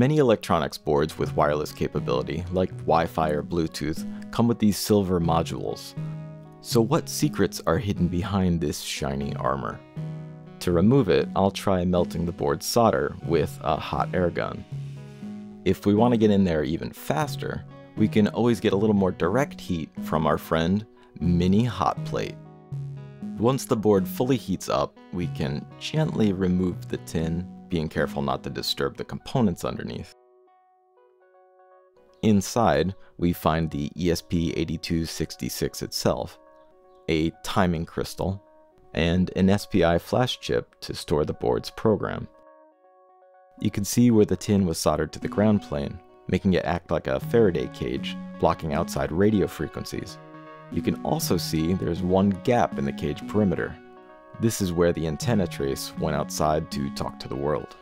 Many electronics boards with wireless capability, like Wi-Fi or Bluetooth, come with these silver modules. So what secrets are hidden behind this shiny armor? To remove it, I'll try melting the board's solder with a hot air gun. If we want to get in there even faster, we can always get a little more direct heat from our friend Mini Hot Plate. Once the board fully heats up, we can gently remove the tin, being careful not to disturb the components underneath. Inside, we find the ESP8266 itself, a timing crystal, and an SPI flash chip to store the board's program. You can see where the tin was soldered to the ground plane, making it act like a Faraday cage, blocking outside radio frequencies. You can also see there's one gap in the cage perimeter. This is where the antenna trace went outside to talk to the world.